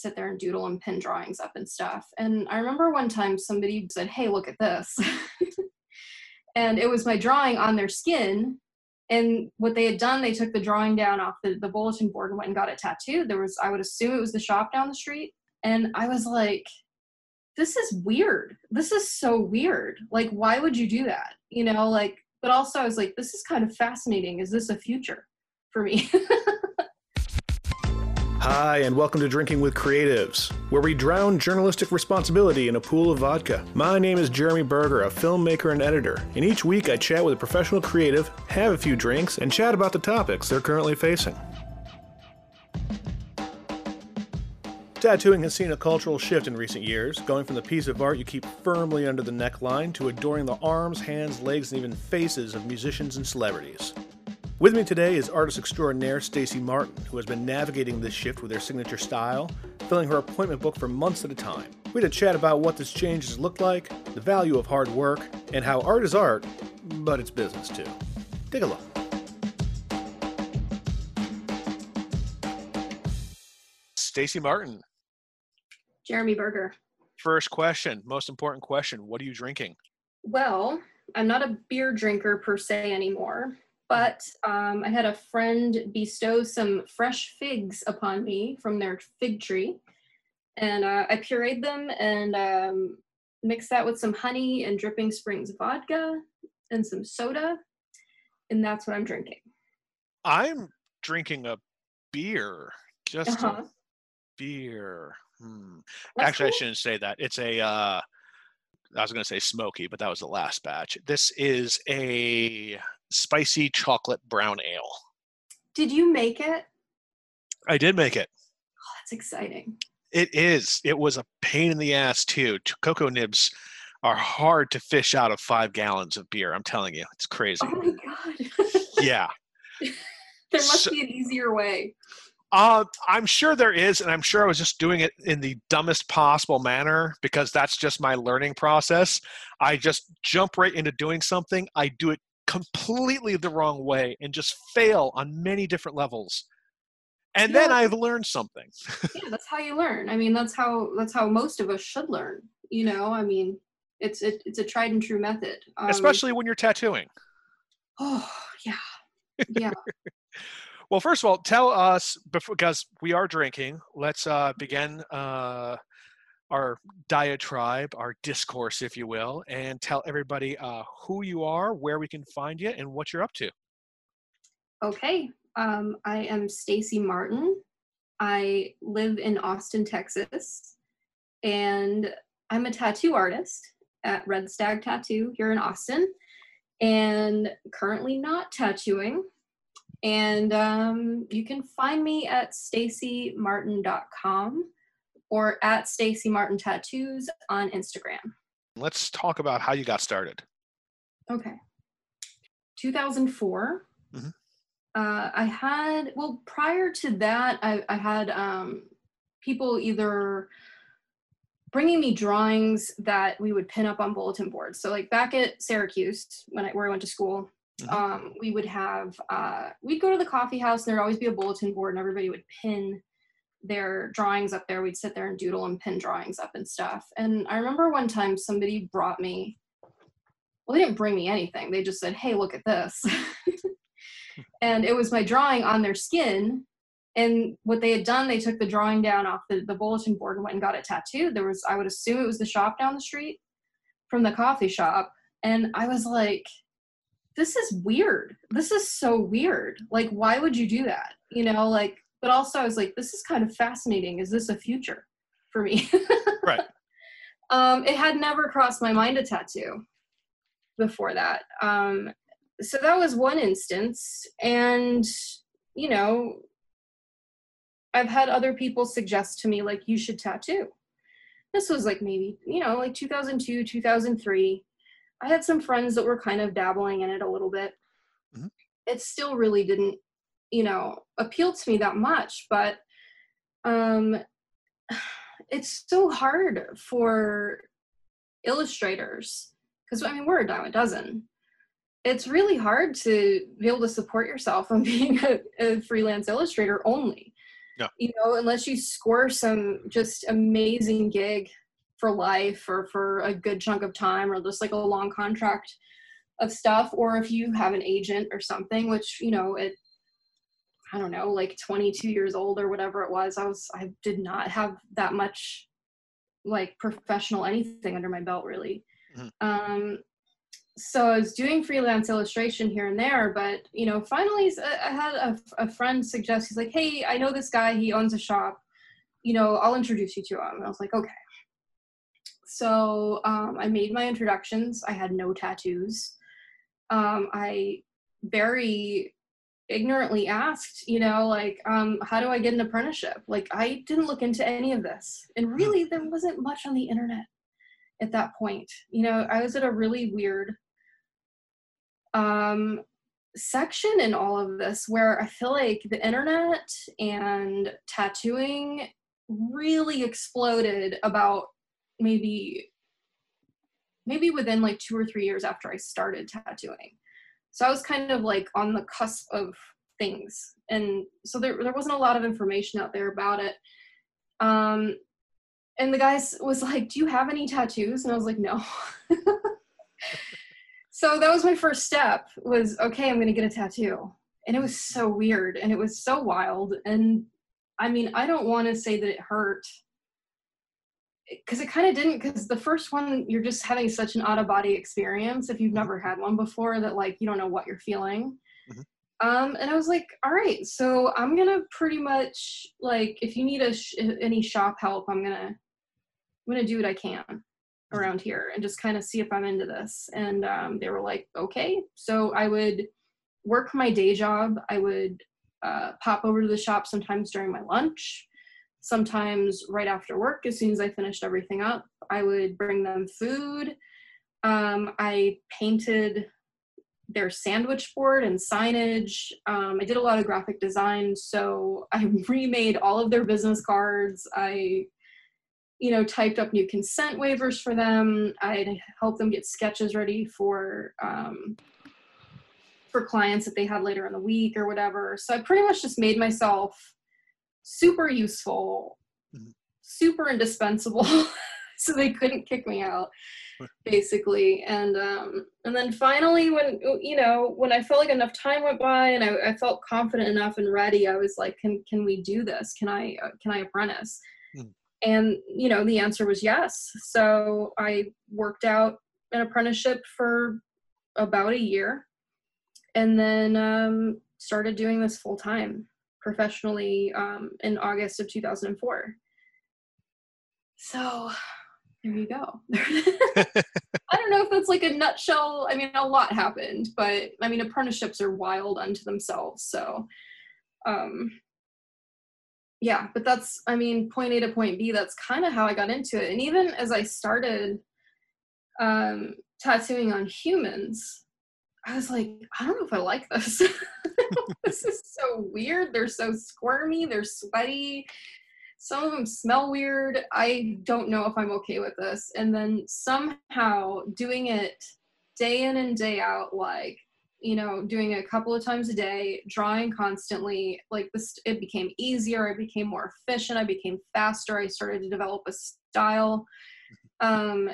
sit there and doodle and pin drawings up and stuff. And I remember one time somebody said, Hey, look at this. and it was my drawing on their skin. And what they had done, they took the drawing down off the, the bulletin board and went and got it tattooed. There was, I would assume it was the shop down the street. And I was like, this is weird. This is so weird. Like, why would you do that? You know, like, but also I was like, this is kind of fascinating. Is this a future for me? Hi, and welcome to Drinking with Creatives, where we drown journalistic responsibility in a pool of vodka. My name is Jeremy Berger, a filmmaker and editor, and each week I chat with a professional creative, have a few drinks, and chat about the topics they're currently facing. Tattooing has seen a cultural shift in recent years, going from the piece of art you keep firmly under the neckline to adoring the arms, hands, legs, and even faces of musicians and celebrities. With me today is artist extraordinaire Stacy Martin, who has been navigating this shift with her signature style, filling her appointment book for months at a time. We had a chat about what this change has looked like, the value of hard work, and how art is art, but it's business too. Take a look. Stacy Martin. Jeremy Berger. First question, most important question. What are you drinking? Well, I'm not a beer drinker per se anymore but um, I had a friend bestow some fresh figs upon me from their fig tree. And uh, I pureed them and um, mixed that with some honey and Dripping Springs vodka and some soda. And that's what I'm drinking. I'm drinking a beer, just uh-huh. a beer. Hmm. Actually, cool. I shouldn't say that. It's a, uh, I was going to say smoky, but that was the last batch. This is a spicy chocolate brown ale. Did you make it? I did make it. Oh, that's exciting. It is. It was a pain in the ass too. Cocoa nibs are hard to fish out of five gallons of beer. I'm telling you, it's crazy. Oh my god. yeah. there must so, be an easier way. Uh, I'm sure there is, and I'm sure I was just doing it in the dumbest possible manner because that's just my learning process. I just jump right into doing something. I do it completely the wrong way and just fail on many different levels. And yeah. then i've learned something. Yeah that's how you learn. I mean that's how that's how most of us should learn you know? I mean it's it, it's a tried and true method. Um, especially when you're tattooing. Oh yeah. Yeah. Well first of all tell us because we are drinking let's uh begin uh our diatribe, our discourse, if you will, and tell everybody uh, who you are, where we can find you, and what you're up to. Okay, um, I am Stacy Martin. I live in Austin, Texas, and I'm a tattoo artist at Red Stag Tattoo here in Austin, and currently not tattooing. And um, you can find me at stacymartin.com or at Stacy Martin Tattoos on Instagram. Let's talk about how you got started. Okay. 2004. Mm-hmm. Uh, I had, well, prior to that, I, I had um, people either bringing me drawings that we would pin up on bulletin boards. So, like back at Syracuse, when I, where I went to school, mm-hmm. um, we would have, uh, we'd go to the coffee house and there'd always be a bulletin board and everybody would pin their drawings up there. We'd sit there and doodle and pin drawings up and stuff. And I remember one time somebody brought me, well, they didn't bring me anything. They just said, hey, look at this. and it was my drawing on their skin. And what they had done, they took the drawing down off the, the bulletin board and went and got it tattooed. There was, I would assume it was the shop down the street from the coffee shop. And I was like, this is weird. This is so weird. Like, why would you do that? You know, like but also I was like, this is kind of fascinating. Is this a future for me? right. Um, it had never crossed my mind a tattoo before that. Um, so that was one instance. And, you know, I've had other people suggest to me, like, you should tattoo. This was like maybe, you know, like 2002, 2003. I had some friends that were kind of dabbling in it a little bit. Mm-hmm. It still really didn't you know appeal to me that much but um it's so hard for illustrators because i mean we're a dime a dozen it's really hard to be able to support yourself on being a, a freelance illustrator only Yeah. You know, unless you score some just amazing gig for life or for a good chunk of time or just like a long contract of stuff or if you have an agent or something which you know it i don't know like 22 years old or whatever it was i was i did not have that much like professional anything under my belt really. Mhm. um so i was doing freelance illustration here and there but you know finally I had a, a friend suggest he's like hey i know this guy he owns a shop. You know i'll introduce you to him. And i was like okay. So um, i made my introductions. I had no tattoos. Um, i very ignorantly asked you know like um, how do i get an apprenticeship? Like i didn't look into any of this. And really there wasn't much on the internet at that point. You know i was at a really weird um, section in all of this where i feel like the internet and tattooing really exploded about maybe maybe within like two or three years after i started tattooing so i was kind of like on the cusp of things. And so there, there wasn't a lot of information out there about it. Um and the guy was like do you have any tattoos? And i was like no. So that was my first step was okay i'm going to get a tattoo. And it was so weird and it was so wild. And i mean i don't want to say that it hurt because it kind of didn't because the first one you're just having such an out of body experience if you've never had one before that like you don't know what you're feeling. Mhm. um and i was like all right so i'm gonna pretty much like if you need a sh- any shop help i'm gonna i'm gonna do what i can around here and just kind of see if i'm into this. And um, they were like okay. So i would work my day job i would uh, pop over to the shop sometimes during my lunch sometimes right after work as soon as i finished everything up i would bring them food. Um, i painted their sandwich board and signage. Um, i did a lot of graphic design so i remade all of their business cards. I you know typed up new consent waivers for them. I'd help them get sketches ready for um, for clients that they had later in the week or whatever. So i pretty much just made myself super useful, Mhm. super indispensable, so they couldn't kick me out, basically. And um, and then finally, when you know, when I felt like enough time went by and I, I felt confident enough and ready, I was like, can can we do this? Can I uh, can I apprentice? Mhm. And you know, the answer was yes. So I worked out an apprenticeship for about a year, and then um, started doing this full time professionally um, in August of 2004. So there you go. I don't know if that's like a nutshell. I mean, a lot happened, but I mean, apprenticeships are wild unto themselves. So, um, yeah, but that's, I mean, point A to point B, that's kind of how I got into it. And even as I started um, tattooing on humans, I was like, I don't know if I like this. this is so weird. They're so squirmy. They're sweaty. Some of them smell weird. I don't know if I'm okay with this. And then somehow doing it day in and day out, like, you know, doing it a couple of times a day, drawing constantly, like this, it became easier. I became more efficient. I became faster. I started to develop a style. Um,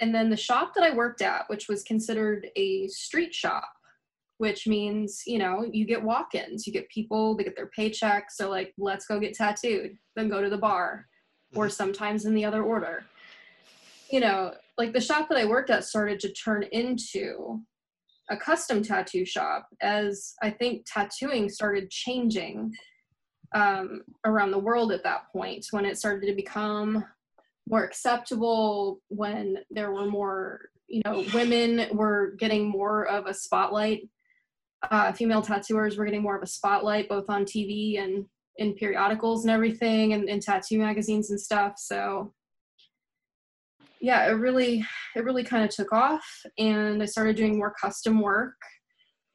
and then the shop that I worked at, which was considered a street shop, which means, you know, you get walk ins, you get people, they get their paychecks. So, like, let's go get tattooed, then go to the bar, or Mhm. sometimes in the other order. You know, like the shop that I worked at started to turn into a custom tattoo shop as I think tattooing started changing um, around the world at that point when it started to become more acceptable when there were more you know women were getting more of a spotlight. Uh, female tattooers were getting more of a spotlight both on tv and in periodicals and everything and in tattoo magazines and stuff. So yeah it really it really kind of took off and i started doing more custom work.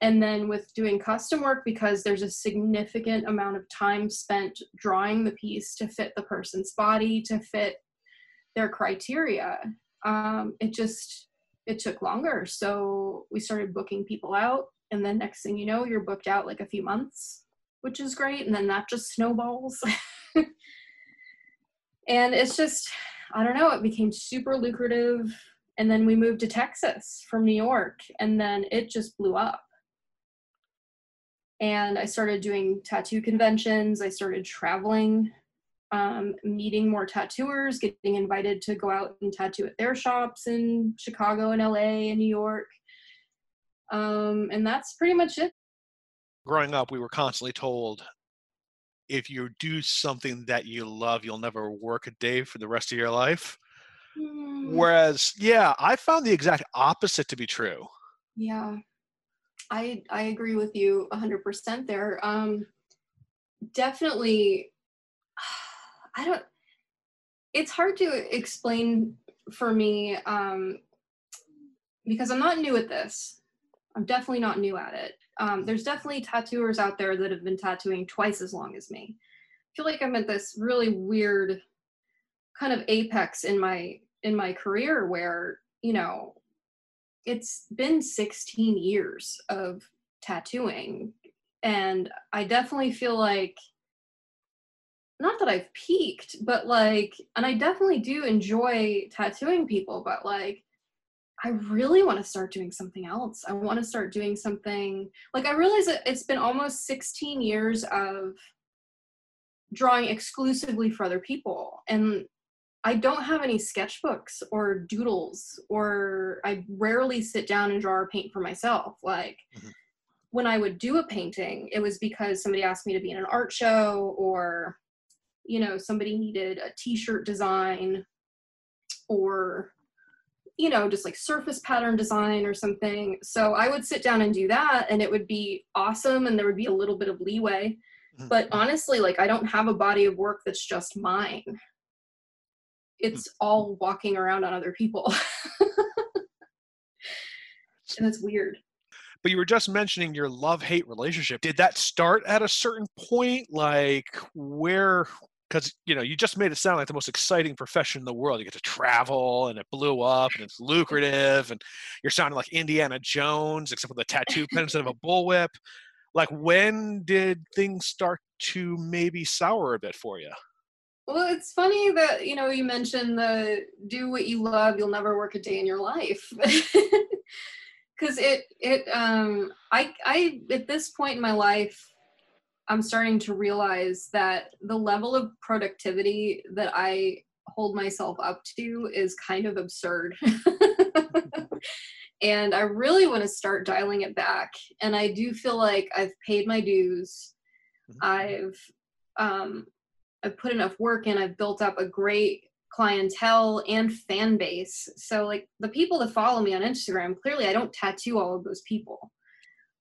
And then with doing custom work because there's a significant amount of time spent drawing the piece to fit the person's body to fit their criteria um, it just it took longer so we started booking people out and then next thing you know you're booked out like a few months which is great. And then that just snowballs. and it's just, I don't know, it became super lucrative. And then we moved to Texas from New York, and then it just blew up. And I started doing tattoo conventions. I started traveling, um, meeting more tattooers, getting invited to go out and tattoo at their shops in Chicago and LA and New York. Um, and that's pretty much it. Growing up, we were constantly told if you do something that you love, you'll never work a day for the rest of your life. Mm. Whereas, yeah, I found the exact opposite to be true. Yeah. I I agree with you 100% there. Um definitely I don't it's hard to explain for me um because I'm not new at this. I'm definitely not new at it. Um, there's definitely tattooers out there that have been tattooing twice as long as me. I feel like I'm at this really weird kind of apex in my in my career where you know it's been 16 years of tattooing and i definitely feel like not that i've peaked but like and i definitely do enjoy tattooing people but like I really want to start doing something else. I want to start doing something like I realize that it's been almost 16 years of drawing exclusively for other people. And I don't have any sketchbooks or doodles, or I rarely sit down and draw or paint for myself. Like mm-hmm. when I would do a painting, it was because somebody asked me to be in an art show, or, you know, somebody needed a t shirt design, or you know, just like surface pattern design or something. So I would sit down and do that and it would be awesome and there would be a little bit of leeway. Mm-hmm. But honestly, like I don't have a body of work that's just mine. It's mm-hmm. all walking around on other people. and it's weird. But you were just mentioning your love hate relationship. Did that start at a certain point? Like, where because you know you just made it sound like the most exciting profession in the world. You get to travel and it blew up and it's lucrative and you're sounding like indiana jones except with a tattoo pen instead of a bullwhip. Like when did things start to maybe sour a bit for you well it's funny that you know you mentioned the do what you love you'll never work a day in your life. Because it it um i i at this point in my life I'm starting to realize that the level of productivity that I hold myself up to is kind of absurd. and I really want to start dialing it back. And I do feel like I've paid my dues. Mm-hmm. I've um, I've put enough work in. I've built up a great clientele and fan base. So like the people that follow me on Instagram, clearly I don't tattoo all of those people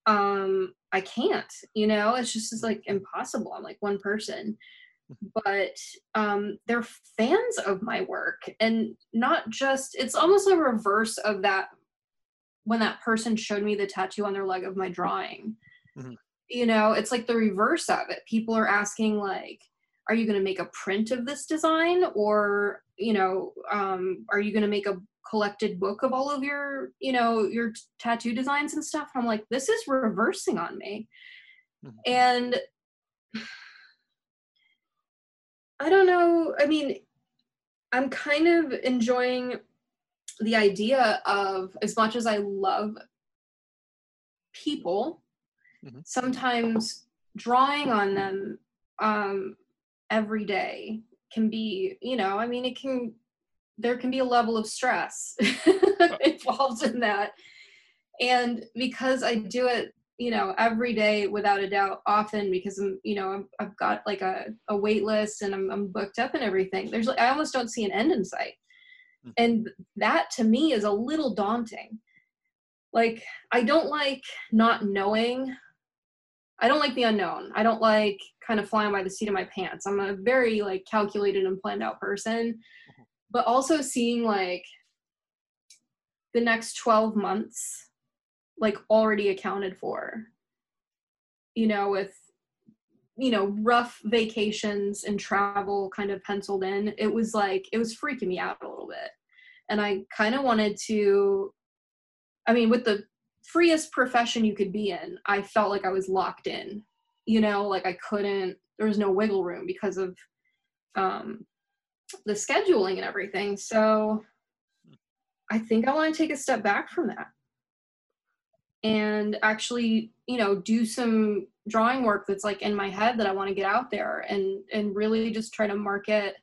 um i can't you know it's just it's like impossible. I'm like one person. But um they're fans of my work and not just it's almost a reverse of that when that person showed me the tattoo on their leg of my drawing. Mm-hmm. you know it's like the reverse of it. People are asking like are you going to make a print of this design or you know um, are you going to make a collected book of all of your you know your t- tattoo designs and stuff and i'm like this is reversing on me mm-hmm. and i don't know i mean i'm kind of enjoying the idea of as much as i love people mm-hmm. sometimes drawing on them um every day can be you know i mean it can there can be a level of stress involved in that. And because I do it, you know, every day without a doubt, often because I'm, you know, i have got like a, a wait list and I'm, I'm booked up and everything. There's, I almost don't see an end in sight. Hmm. And that to me is a little daunting. Like, I don't like not knowing. I don't like the unknown. I don't like kind of flying by the seat of my pants. I'm a very like calculated and planned out person mm-hmm. but also seeing like the next 12 months like already accounted for you know with you know rough vacations and travel kind of penciled in it was like it was freaking me out a little bit and i kind of wanted to i mean with the freest profession you could be in i felt like i was locked in. You know like i couldn't there was no wiggle room because of um the scheduling and everything. So i think i want to take a step back from that and actually you know do some drawing work that's like in my head that i want to get out there and and really just try to market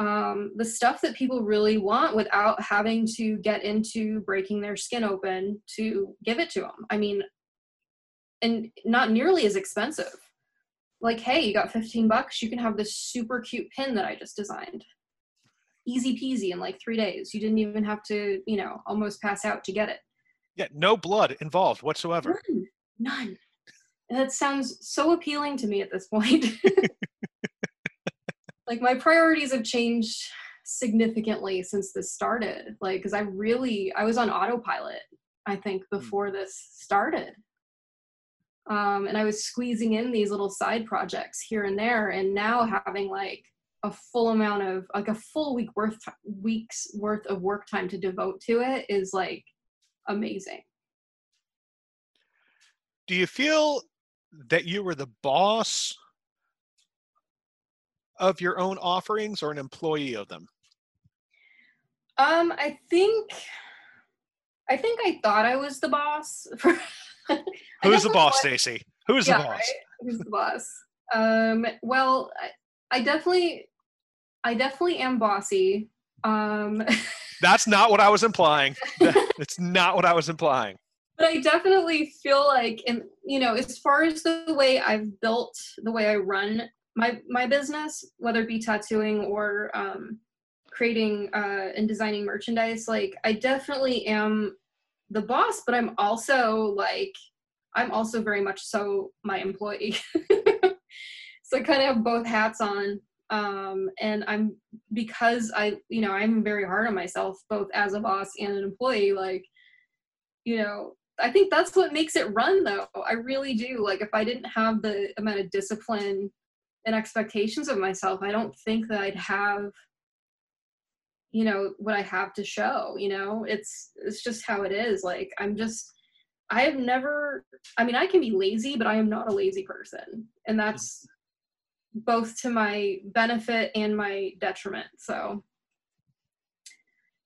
um, the stuff that people really want without having to get into breaking their skin open to give it to them. I mean, and not nearly as expensive. Like, hey, you got 15 bucks, you can have this super cute pin that I just designed. Easy peasy in like three days. You didn't even have to, you know, almost pass out to get it. Yeah, no blood involved whatsoever. None. None. And that sounds so appealing to me at this point. like my priorities have changed significantly since this started. Like because i really i was on autopilot i think hmm. before this started. Um, and i was squeezing in these little side projects here and there and now having like a full amount of like a full week worth weeks worth of work time to devote to it is like amazing. Do you feel that you were the boss of your own offerings or an employee of them? Um, I think I think I thought I was the boss. Who's the boss, Stacy? Who's yeah, the boss? Right? Who's the boss? Um, well, I, I definitely I definitely am bossy. Um That's not what I was implying. That's not what I was implying. But I definitely feel like, and you know, as far as the way I've built, the way I run my my business, whether it be tattooing or um, creating uh, and designing merchandise, like I definitely am the boss, but I'm also like I'm also very much so my employee. so I kind of have both hats on. Um, and I'm because I, you know, I'm very hard on myself both as a boss and an employee. Like, you know, I think that's what makes it run though. I really do. Like, if I didn't have the amount of discipline and expectations of myself i don't think that i'd have you know what i have to show you know? It's it's just how it is like i'm just i have never i mean i can be lazy but i am not a lazy person and that's both to my benefit and my detriment so.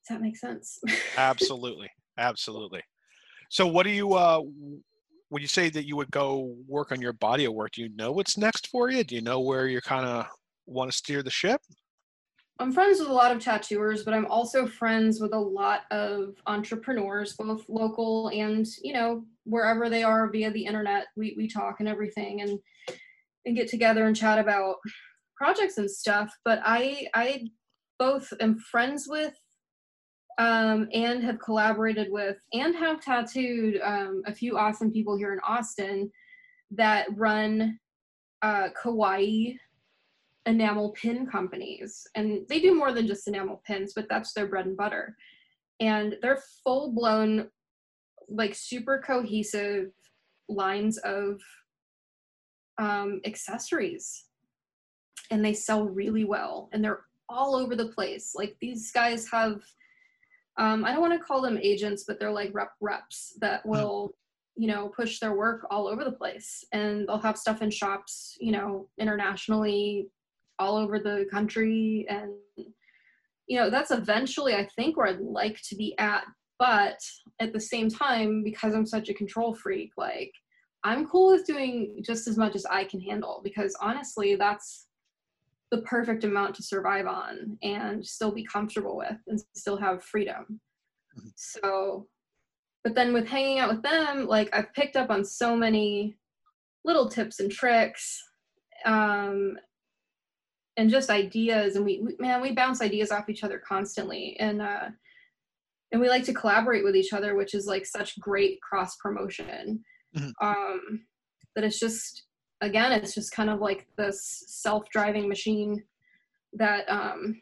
Does that make sense? Absolutely absolutely. So what do you uh when you say that you would go work on your body of work, do you know what's next for you? Do you know where you kind of want to steer the ship? I'm friends with a lot of tattooers, but I'm also friends with a lot of entrepreneurs, both local and, you know, wherever they are via the internet. We, we talk and everything and and get together and chat about projects and stuff. But I I both am friends with um, and have collaborated with and have tattooed um, a few awesome people here in Austin that run uh, kawaii enamel pin companies. And they do more than just enamel pins, but that's their bread and butter. And they're full blown, like super cohesive lines of um, accessories. And they sell really well and they're all over the place. Like these guys have um, I don't want to call them agents, but they're like rep reps that hmm. will, you know, push their work all over the place. And they'll have stuff in shops, you know, internationally, all over the country. And, you know, that's eventually, I think, where I'd like to be at. But at the same time, because I'm such a control freak, like, I'm cool with doing just as much as I can handle because honestly, that's the perfect amount to survive on and still be comfortable with and still have freedom. Mm-hmm. So, but then with hanging out with them, like I've picked up on so many little tips and tricks um, and just ideas. And we, we, man, we bounce ideas off each other constantly. And, uh, and we like to collaborate with each other, which is like such great cross promotion. Mm-hmm. Um, that it's just again, it's just kind of like this self-driving machine that um,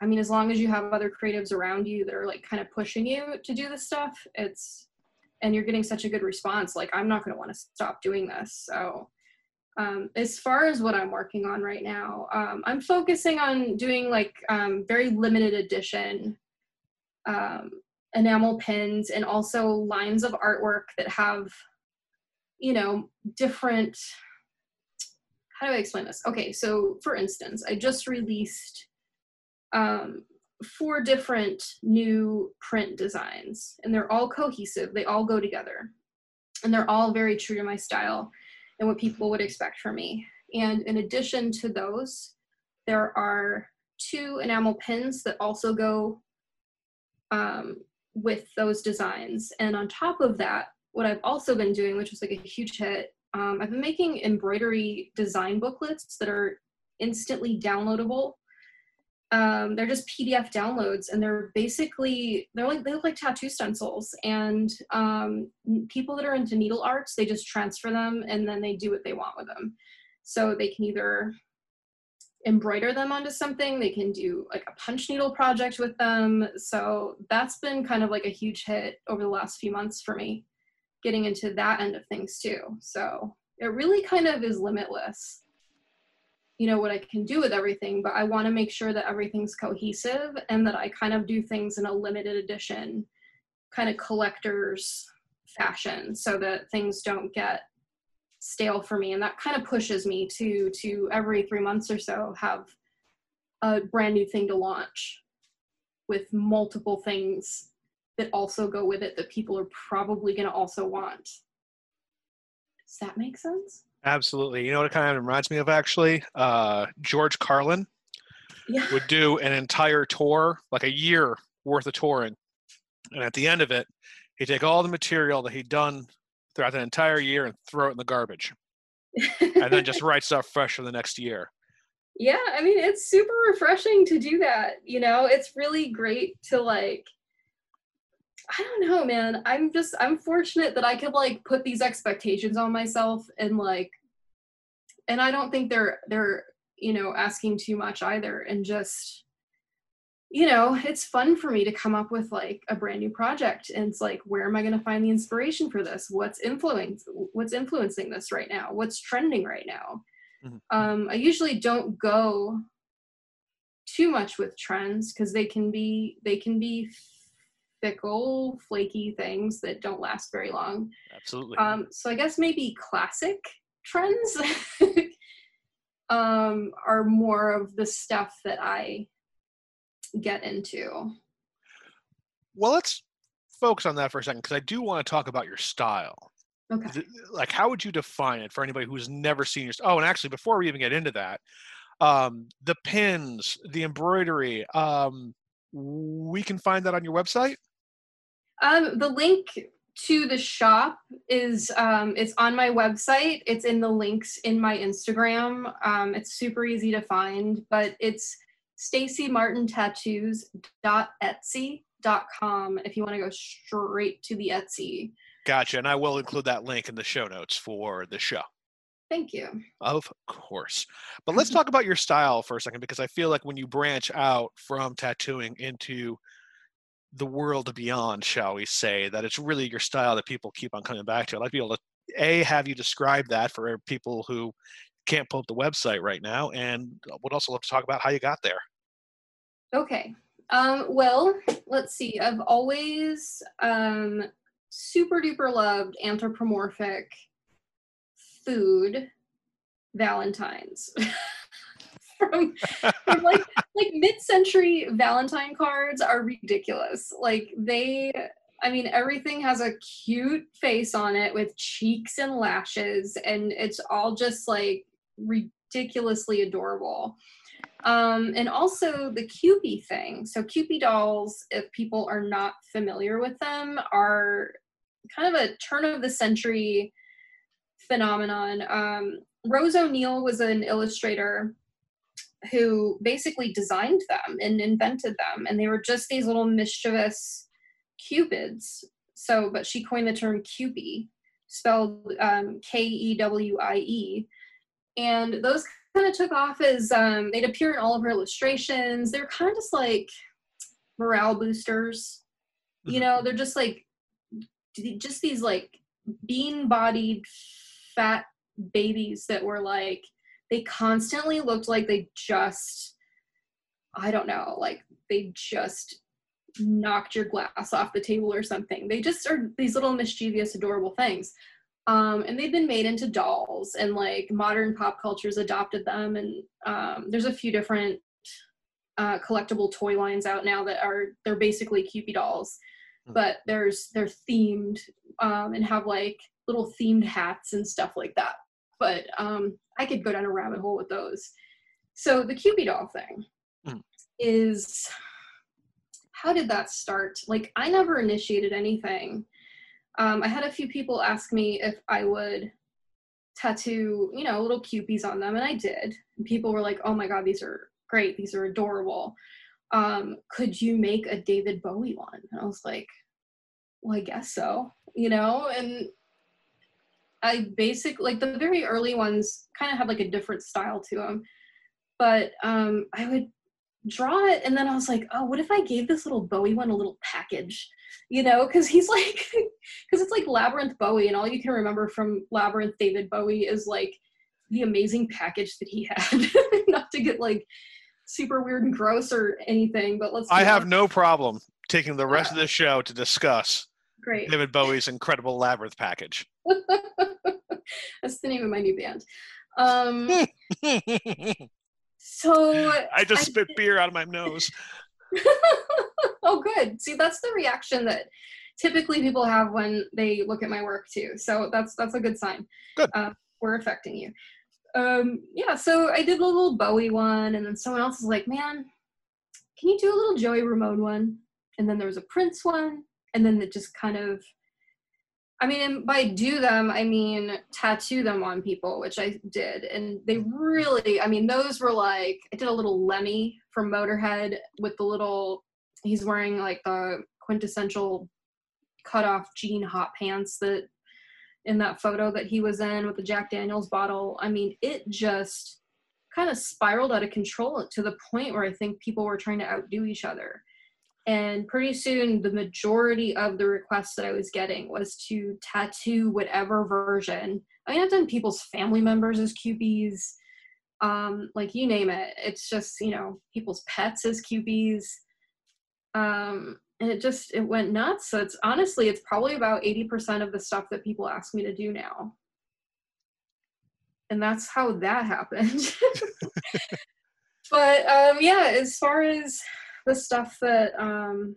I mean, as long as you have other creatives around you that are like kind of pushing you to do this stuff, it's and you're getting such a good response. Like, I'm not going to want to stop doing this. So, um, as far as what I'm working on right now, um, I'm focusing on doing like um, very limited edition um, enamel pins and also lines of artwork that have, you know, different how do I explain this? Okay, so for instance, I just released um, four different new print designs, and they're all cohesive. They all go together, and they're all very true to my style and what people would expect from me. And in addition to those, there are two enamel pins that also go um, with those designs. And on top of that, what I've also been doing, which was like a huge hit, um, I've been making embroidery design booklets that are instantly downloadable. Um, they're just PDF downloads, and they're basically they're like they look like tattoo stencils. And um, people that are into needle arts, they just transfer them, and then they do what they want with them. So they can either embroider them onto something. They can do like a punch needle project with them. So that's been kind of like a huge hit over the last few months for me, getting into that end of things too. So it really kind of is limitless, you know, what I can do with everything, but I want to make sure that everything's cohesive and that I kind of do things in a limited edition, kind of collector's fashion so that things don't get stale for me and that kind of pushes me to to every three months or so have a brand new thing to launch with multiple things that also go with it that people are probably going to also want. Does that make sense? Absolutely. You know what it kind of reminds me of actually? Uh, george carlin yeah. would do an entire tour like a year worth of touring. And at the end of it he'd take all the material that he'd done throughout that entire year and throw it in the garbage. And then just write stuff fresh for the next year. Yeah i mean it's super refreshing to do that you know? It's really great to like i don't know man i'm just i'm fortunate that i could like put these expectations on myself and like and i don't think they're they're you know asking too much either and just you know, it's fun for me to come up with like a brand new project. And it's like, where am I going to find the inspiration for this? What's influencing What's influencing this right now? What's trending right now? Mm-hmm. Um, I usually don't go too much with trends because they can be they can be fickle, flaky things that don't last very long. Absolutely. Um, so I guess maybe classic trends um, are more of the stuff that I get into. Well, let's focus on that for a second because I do want to talk about your style. Okay. Like, how would you define it for anybody who's never seen your? Oh, and actually, before we even get into that, um, the pins, the embroidery, um, we can find that on your website. Um, the link to the shop is um, it's on my website. It's in the links in my Instagram. Um, it's super easy to find, but it's stacymartintattoos.etsy.com if you want to go straight to the Etsy. Gotcha. And I will include that link in the show notes for the show. Thank you. Of course. But let's talk about your style for a second because I feel like when you branch out from tattooing into the world beyond, shall we say, that it's really your style that people keep on coming back to. I'd like to be able to A, have you describe that for people who can't pull up the website right now, and would also love to talk about how you got there. Okay. Um, well, let's see. I've always um, super duper loved anthropomorphic food Valentines. from, like like mid-century Valentine cards are ridiculous. Like they I mean everything has a cute face on it with cheeks and lashes and it's all just like ridiculously adorable. Um, and also the Kewpie thing. So Kewpie dolls, if people are not familiar with them, are kind of a turn of the century phenomenon. Um, Rose O'Neill was an illustrator who basically designed them and invented them, and they were just these little mischievous cupids. So, but she coined the term Kewpie, spelled um, K E W I E, and those kind of took off as um, they'd appear in all of her illustrations. They're kind of just like morale boosters. You mm-hmm. know, they're just like just these like bean-bodied fat babies that were like they constantly looked like they just I don't know, like they just knocked your glass off the table or something. They just are these little mischievous, adorable things. Um, and they've been made into dolls, and like modern pop culture's adopted them. And um, there's a few different uh, collectible toy lines out now that are they're basically Kewpie dolls, Hmm. but there's they're themed um, and have like little themed hats and stuff like that. But um, I could go down a rabbit hole with those. So the Kewpie doll thing Hmm. is how did that start? Like I never initiated anything. Um, I had a few people ask me if I would tattoo, you know, little Kewpies on them, and I did. And people were like, "Oh my god, these are great! These are adorable." Um, could you make a David Bowie one? And I was like, "Well, I guess so." You know, and I basically like the very early ones kind of had like a different style to them, but um, I would draw it and then I was like, oh, what if I gave this little Bowie one a little package? You know, because he's like, because it's like Labyrinth Bowie, and all you can remember from Labyrinth David Bowie is like the amazing package that he had. Not to get like super weird and gross or anything, but let's. I have honest. no problem taking the rest of the show to discuss great. David Bowie's incredible labyrinth package. That's the name of my new band. Um, so I just I spit beer out of my nose. oh, good. See, that's the reaction that typically people have when they look at my work too. So that's that's a good sign. Good. Uh, we're affecting you. Um, yeah. So I did a little Bowie one, and then someone else was like, "Man, can you do a little Joey Ramone one?" And then there was a Prince one, and then it just kind of. I mean, by do them, I mean tattoo them on people, which I did. And they really, I mean, those were like, I did a little Lemmy from Motorhead with the little, he's wearing like the quintessential cut off jean hot pants that in that photo that he was in with the Jack Daniels bottle. I mean, it just kind of spiraled out of control to the point where I think people were trying to outdo each other. And pretty soon, the majority of the requests that I was getting was to tattoo whatever version. I mean, I've done people's family members as Kewpies, um, like you name it. It's just, you know, people's pets as Kewpies. Um, and it just, it went nuts. So it's honestly, it's probably about 80% of the stuff that people ask me to do now. And that's how that happened. but um, yeah, as far as the stuff that um,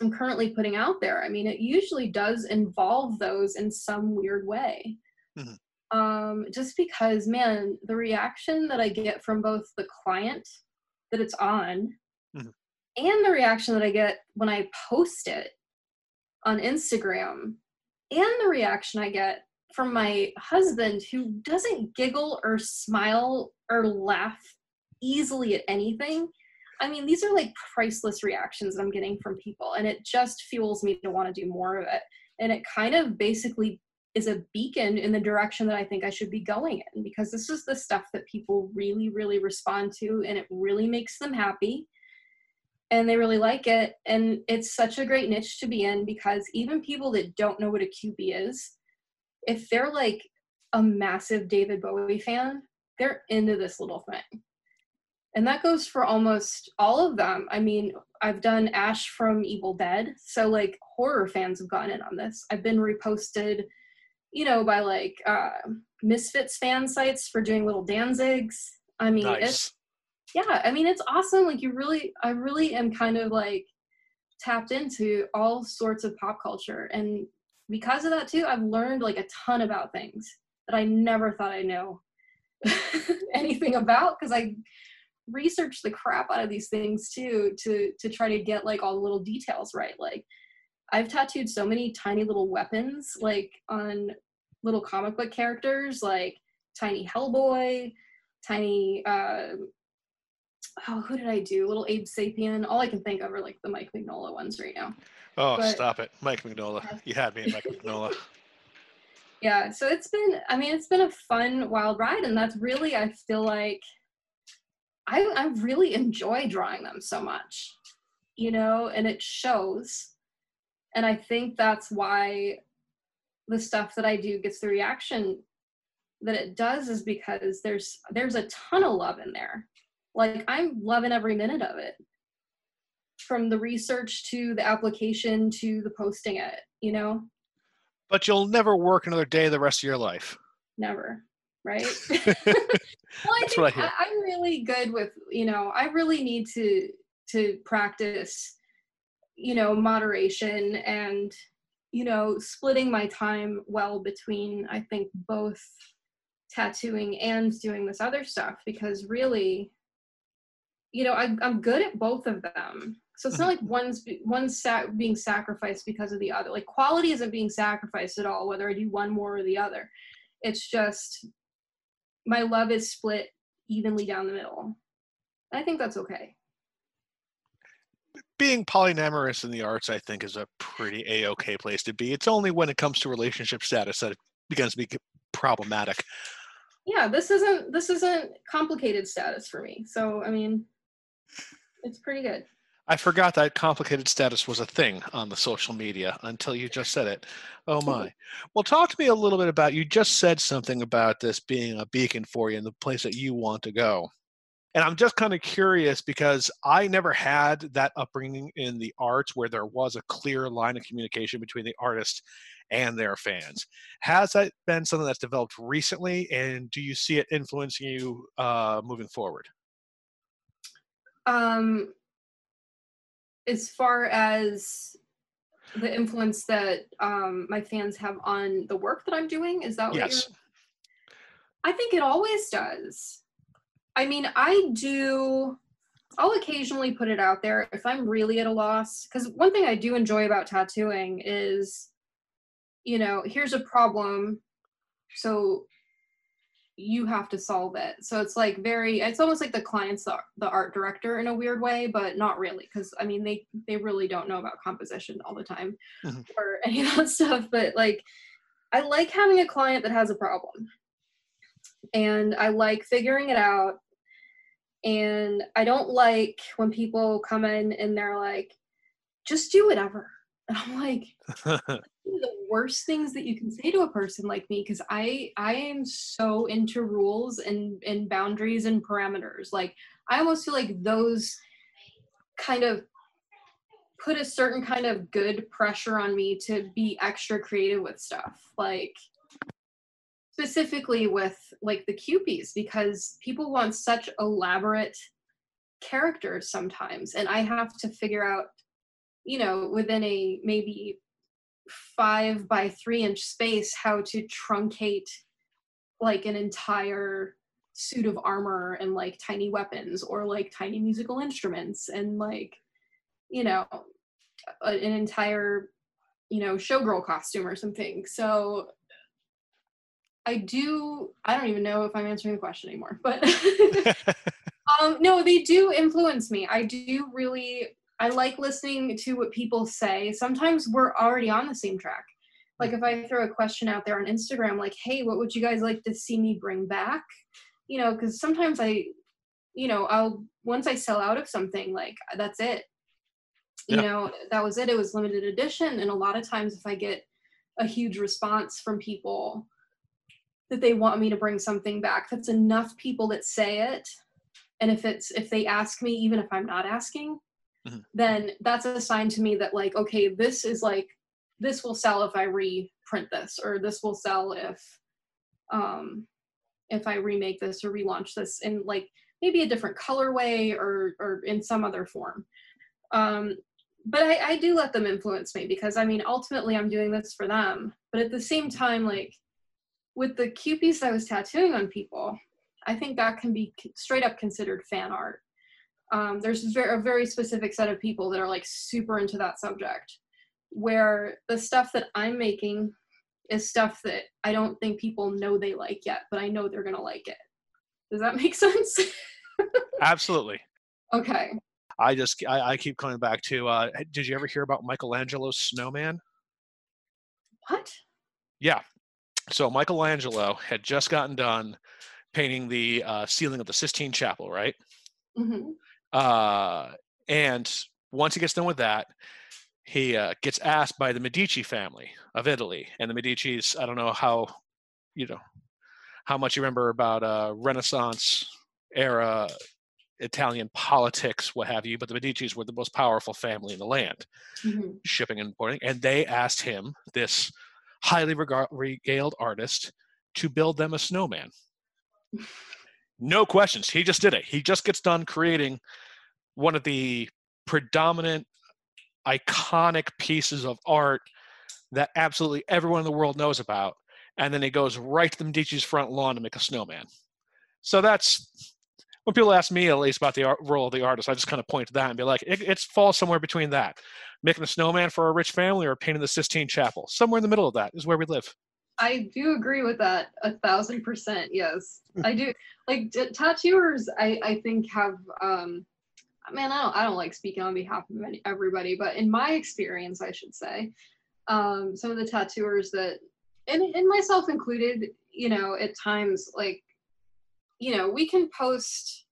I'm currently putting out there, I mean, it usually does involve those in some weird way. Mhm. Um, just because, man, the reaction that I get from both the client that it's on Mhm. and the reaction that I get when I post it on Instagram and the reaction I get from my husband who doesn't giggle or smile or laugh easily at anything. I mean, these are like priceless reactions that I'm getting from people, and it just fuels me to want to do more of it. And it kind of basically is a beacon in the direction that I think I should be going in because this is the stuff that people really, really respond to, and it really makes them happy. And they really like it. And it's such a great niche to be in because even people that don't know what a Kewpie is, if they're like a massive David Bowie fan, they're into this little thing. And that goes for almost all of them. I mean, I've done Ash from Evil Dead, so like horror fans have gotten in on this. I've been reposted, you know, by like uh, Misfits fan sites for doing little Danzigs. I mean, it's yeah i mean it's awesome like you really i really am kind of like tapped into all sorts of pop culture and because of that too i've learned like a ton about things that i never thought i know anything about because i researched the crap out of these things too to to try to get like all the little details right like i've tattooed so many tiny little weapons like on little comic book characters like tiny hellboy tiny uh oh who did i do little abe sapien all i can think of are like the mike mignola ones right now Oh, but- stop it. Mike Mignola. Yeah. You had me Mike Mignola. yeah so it's been i mean it's been a fun wild ride and that's really i feel like i i really enjoy drawing them so much you know and it shows. And i think that's why the stuff that i do gets the reaction that it does is because there's there's a ton of love in there. Like i'm loving every minute of it. From the research to the application to the posting it you know? But you'll never work another day the rest of your life. Never, right? well, I think I I'm really good with you know I really need to to practice you know moderation and you know splitting my time well between I think both tattooing and doing this other stuff because really you know I, i'm good at both of them. So it's not like one's one's sa- being sacrificed because of the other like quality isn't being sacrificed at all whether i do one more or the other. It's just my love is split evenly down the middle i think that's okay Being polyamorous in the arts, I think, is a pretty a-okay place to be. It's only when it comes to relationship status that it begins to be problematic. yeah this isn't this isn't complicated status for me so i mean it's pretty good I forgot that complicated status was a thing on the social media until you just said it. Oh my. Well, talk to me a little bit about you just said something about this being a beacon for you and the place that you want to go. And I'm just kind of curious because I never had that upbringing in the arts where there was a clear line of communication between the artist and their fans. Has that been something that's developed recently, and do you see it influencing you uh, moving forward? um as far as the influence that um my fans have on the work that i'm doing is that what Yes. you're i think it always does i mean i do i'll occasionally put it out there if i'm really at a loss because one thing i do enjoy about tattooing is you know here's a problem so you have to solve it. So it's like very it's almost like the client's the, the art director in a weird way, but not really because I mean they they really don't know about composition all the time Mhm. or any of that stuff, but like I like having a client that has a problem. And I like figuring it out. And I don't like when people come in and they're like just do whatever. And I'm like the worst things that you can say to a person like me because i i am so into rules and and boundaries and parameters. Like i almost feel like those kind of put a certain kind of good pressure on me to be extra creative with stuff like specifically with like the Kewpies because people want such elaborate characters sometimes and i have to figure out you know within a maybe five by three inch space how to truncate like an entire suit of armor and like tiny weapons or like tiny musical instruments and like you know a, an entire you know showgirl costume or something. So i do i don't even know if i'm answering the question anymore but um no they do influence me. I do really I like listening to what people say. Sometimes we're already on the same track. Like if I throw a question out there on Instagram, like, hey, what would you guys like to see me bring back? You know, because sometimes I, you know, I'll once I sell out of something, like that's it. You Yeah. know, that was it. It was limited edition. And a lot of times if I get a huge response from people that they want me to bring something back, that's enough people that say it. And if it's if they ask me, even if I'm not asking, Mhm. then that's a sign to me that like okay this is like this will sell if i reprint this or this will sell if um if i remake this or relaunch this in like maybe a different colorway or or in some other form. Um but I, I do let them influence me because i mean ultimately i'm doing this for them. But at the same time like with the Kewpies i was tattooing on people i think that can be straight up considered fan art um, there's a very specific set of people that are like super into that subject where the stuff that i'm making is stuff that i don't think people know they like yet but i know they're gonna like it does that make sense Absolutely. okay I just I, I keep coming back to. Uh, did you ever hear about Michelangelo's snowman? what Yeah. So Michelangelo had just gotten done painting the uh, ceiling of the Sistine Chapel, right? hmm Uh, and once he gets done with that, he uh, gets asked by the Medici family of Italy, and the Medici's. I don't know how, you know, how much you remember about uh, Renaissance era Italian politics, what have you, but the Medici's were the most powerful family in the land. hmm shipping and importing, and they asked him this highly regaled artist to build them a snowman. No questions. He just did it. He just gets done creating one of the predominant, iconic pieces of art that absolutely everyone in the world knows about. And then he goes right to the Medici's front lawn to make a snowman. So that's when people ask me, at least, about the art, role of the artist, I just kind of point to that and be like, it, it falls somewhere between that. Making a snowman for a rich family or painting the Sistine Chapel. Somewhere in the middle of that is where we live. I do agree with that a thousand percent. Yes, I do. Like t- tattooers, I I think have. um Man, I don't. I don't like speaking on behalf of any, everybody, but in my experience, I should say, um, some of the tattooers that, and, and myself included, you know, at times like, you know, we can post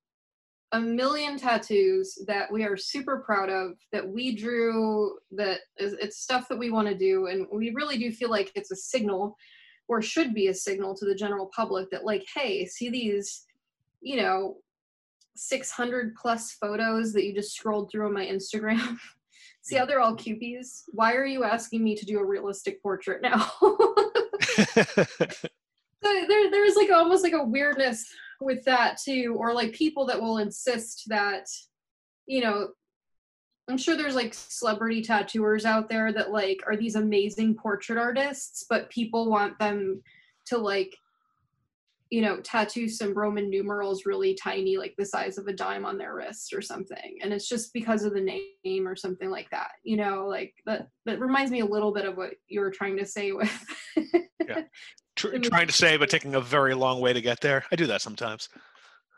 a million tattoos that we are super proud of that we drew that is it's stuff that we want to do and we really do feel like it's a signal or should be a signal to the general public that like hey see these you know 600 plus photos that you just scrolled through on my instagram? See how they're all Kewpies? Why are you asking me to do a realistic portrait now? So there, there's like almost like a weirdness with that too or like people that will insist that you know i'm sure there's like celebrity tattooers out there that like are these amazing portrait artists but people want them to like you know tattoo some roman numerals really tiny like the size of a dime on their wrist or something and it's just because of the name or something like that you know like that that reminds me a little bit of what you were trying to say with yeah tr- trying to say, but taking a very long way to get there. I do that sometimes.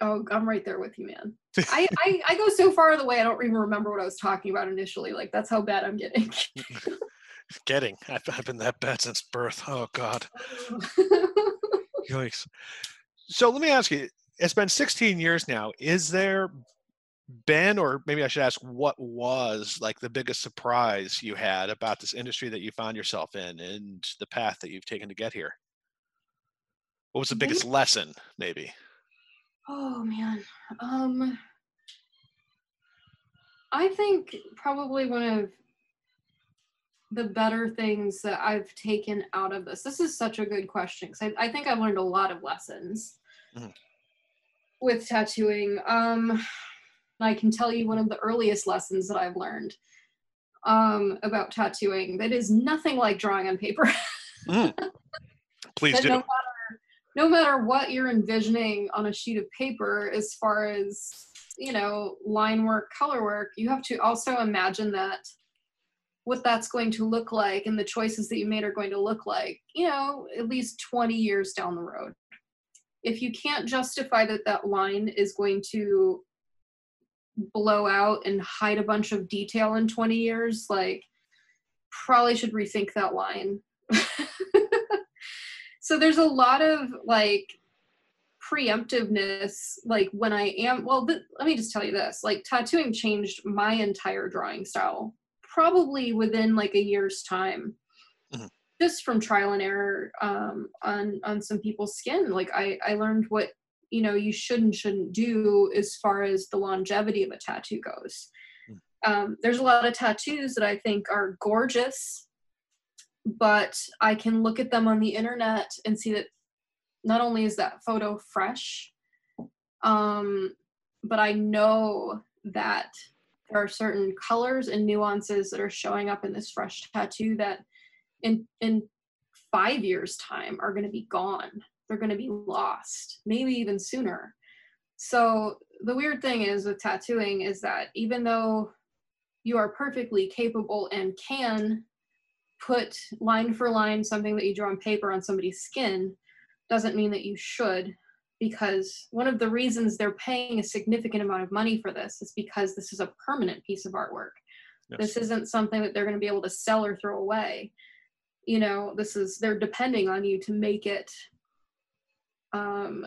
Oh, I'm right there with you, man. I, I, I go so far the way I don't even remember what I was talking about initially. Like that's how bad I'm getting. getting. I've, I've been that bad since birth. Oh God. Yikes. So let me ask you. It's been 16 years now. Is there been, or maybe I should ask, what was like the biggest surprise you had about this industry that you found yourself in and the path that you've taken to get here? What was the mm-hmm. biggest lesson, maybe? Oh man. Um I think probably one of the better things that I've taken out of this. This is such a good question because I, I, think I've learned a lot of lessons mm-hmm. with tattooing. Um, I can tell you one of the earliest lessons that I've learned um, about tattooing that is nothing like drawing on paper. mm. Please do. No matter no matter what you're envisioning on a sheet of paper as far as you know line work color work you have to also imagine that what that's going to look like and the choices that you made are going to look like you know at least 20 years down the road. If you can't justify that that line is going to blow out and hide a bunch of detail in 20 years like probably should rethink that line so there's a lot of like preemptiveness like when i am well th- let me just tell you this like tattooing changed my entire drawing style probably within like a year's time mm-hmm. just from trial and error um, on on some people's skin like i i learned what you know you should and shouldn't do as far as the longevity of a tattoo goes mm-hmm. um, there's a lot of tattoos that i think are gorgeous but I can look at them on the internet and see that not only is that photo fresh, um, but I know that there are certain colors and nuances that are showing up in this fresh tattoo that in in five years time are going to be gone. They're going to be lost maybe even sooner. So the weird thing is with tattooing is that even though you are perfectly capable and can put line for line something that you draw on paper on somebody's skin doesn't mean that you should because one of the reasons they're paying a significant amount of money for this is because this is a permanent piece of artwork. Yes. this isn't something that they're going to be able to sell or throw away. You know this is they're depending on you to make it um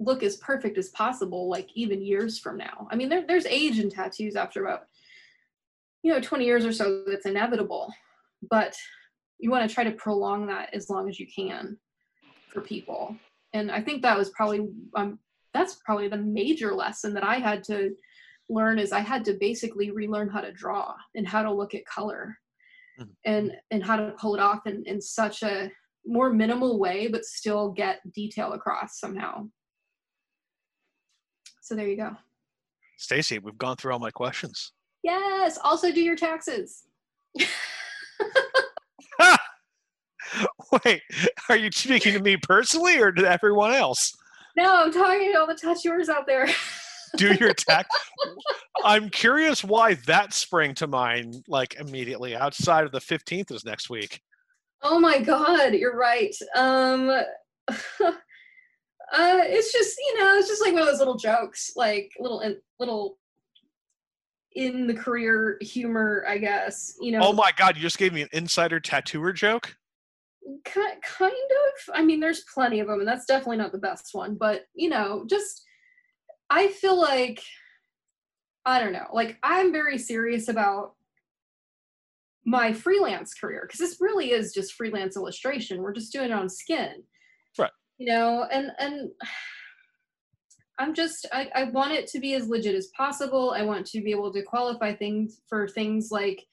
look as perfect as possible like even years from now. I mean there, there's age in tattoos after about you know 20 years or so that's inevitable but you want to try to prolong that as long as you can for people. And i think that was probably um, that's probably the major lesson that i had to learn is i had to basically relearn how to draw and how to look at color mm. and and how to pull it off in, in such a more minimal way but still get detail across somehow. So there you go. Stacy we've gone through all my questions yes also do your taxes wait are you speaking to me personally or to everyone else no i'm talking to all the tattooers out there do your tax. I'm curious why that sprang to mind like immediately. Outside of the 15th is next week. Oh my god, you're right. Um uh it's just, you know, it's just like one of those little jokes, like little little in the career humor, I guess. You know. Oh my god, you just gave me an insider tattooer joke? Kind of. I mean, there's plenty of them, and that's definitely not the best one. But you know, just I feel like I don't know. Like I'm very serious about my freelance career because this really is just freelance illustration. We're just doing it on skin. Right. You know, and and I'm just I, I want it to be as legit as possible. I want to be able to qualify things for things like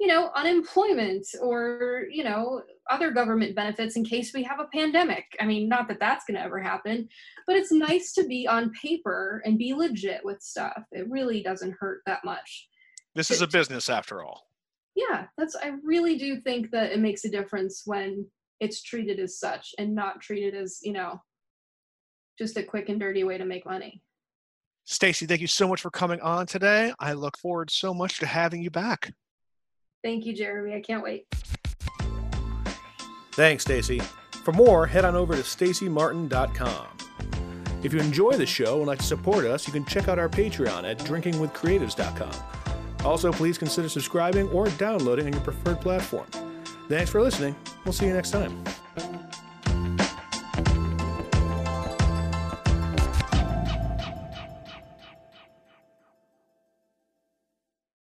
you know, unemployment or, you know, other government benefits in case we have a pandemic. I mean, not that that's going to ever happen, but it's nice to be on paper and be legit with stuff. It really doesn't hurt that much. This is a business after all. Yeah, that's I really do think that it makes a difference when it's treated as such and not treated as, you know, just a quick and dirty way to make money. Stacy, thank you so much for coming on today. I look forward so much to having you back. Thank you, Jeremy. I can't wait. Thanks, Stacy. For more, head on over to stacymartin.com. If you enjoy the show and like to support us, you can check out our Patreon at drinkingwithcreatives.com. Also, please consider subscribing or downloading on your preferred platform. Thanks for listening. We'll see you next time.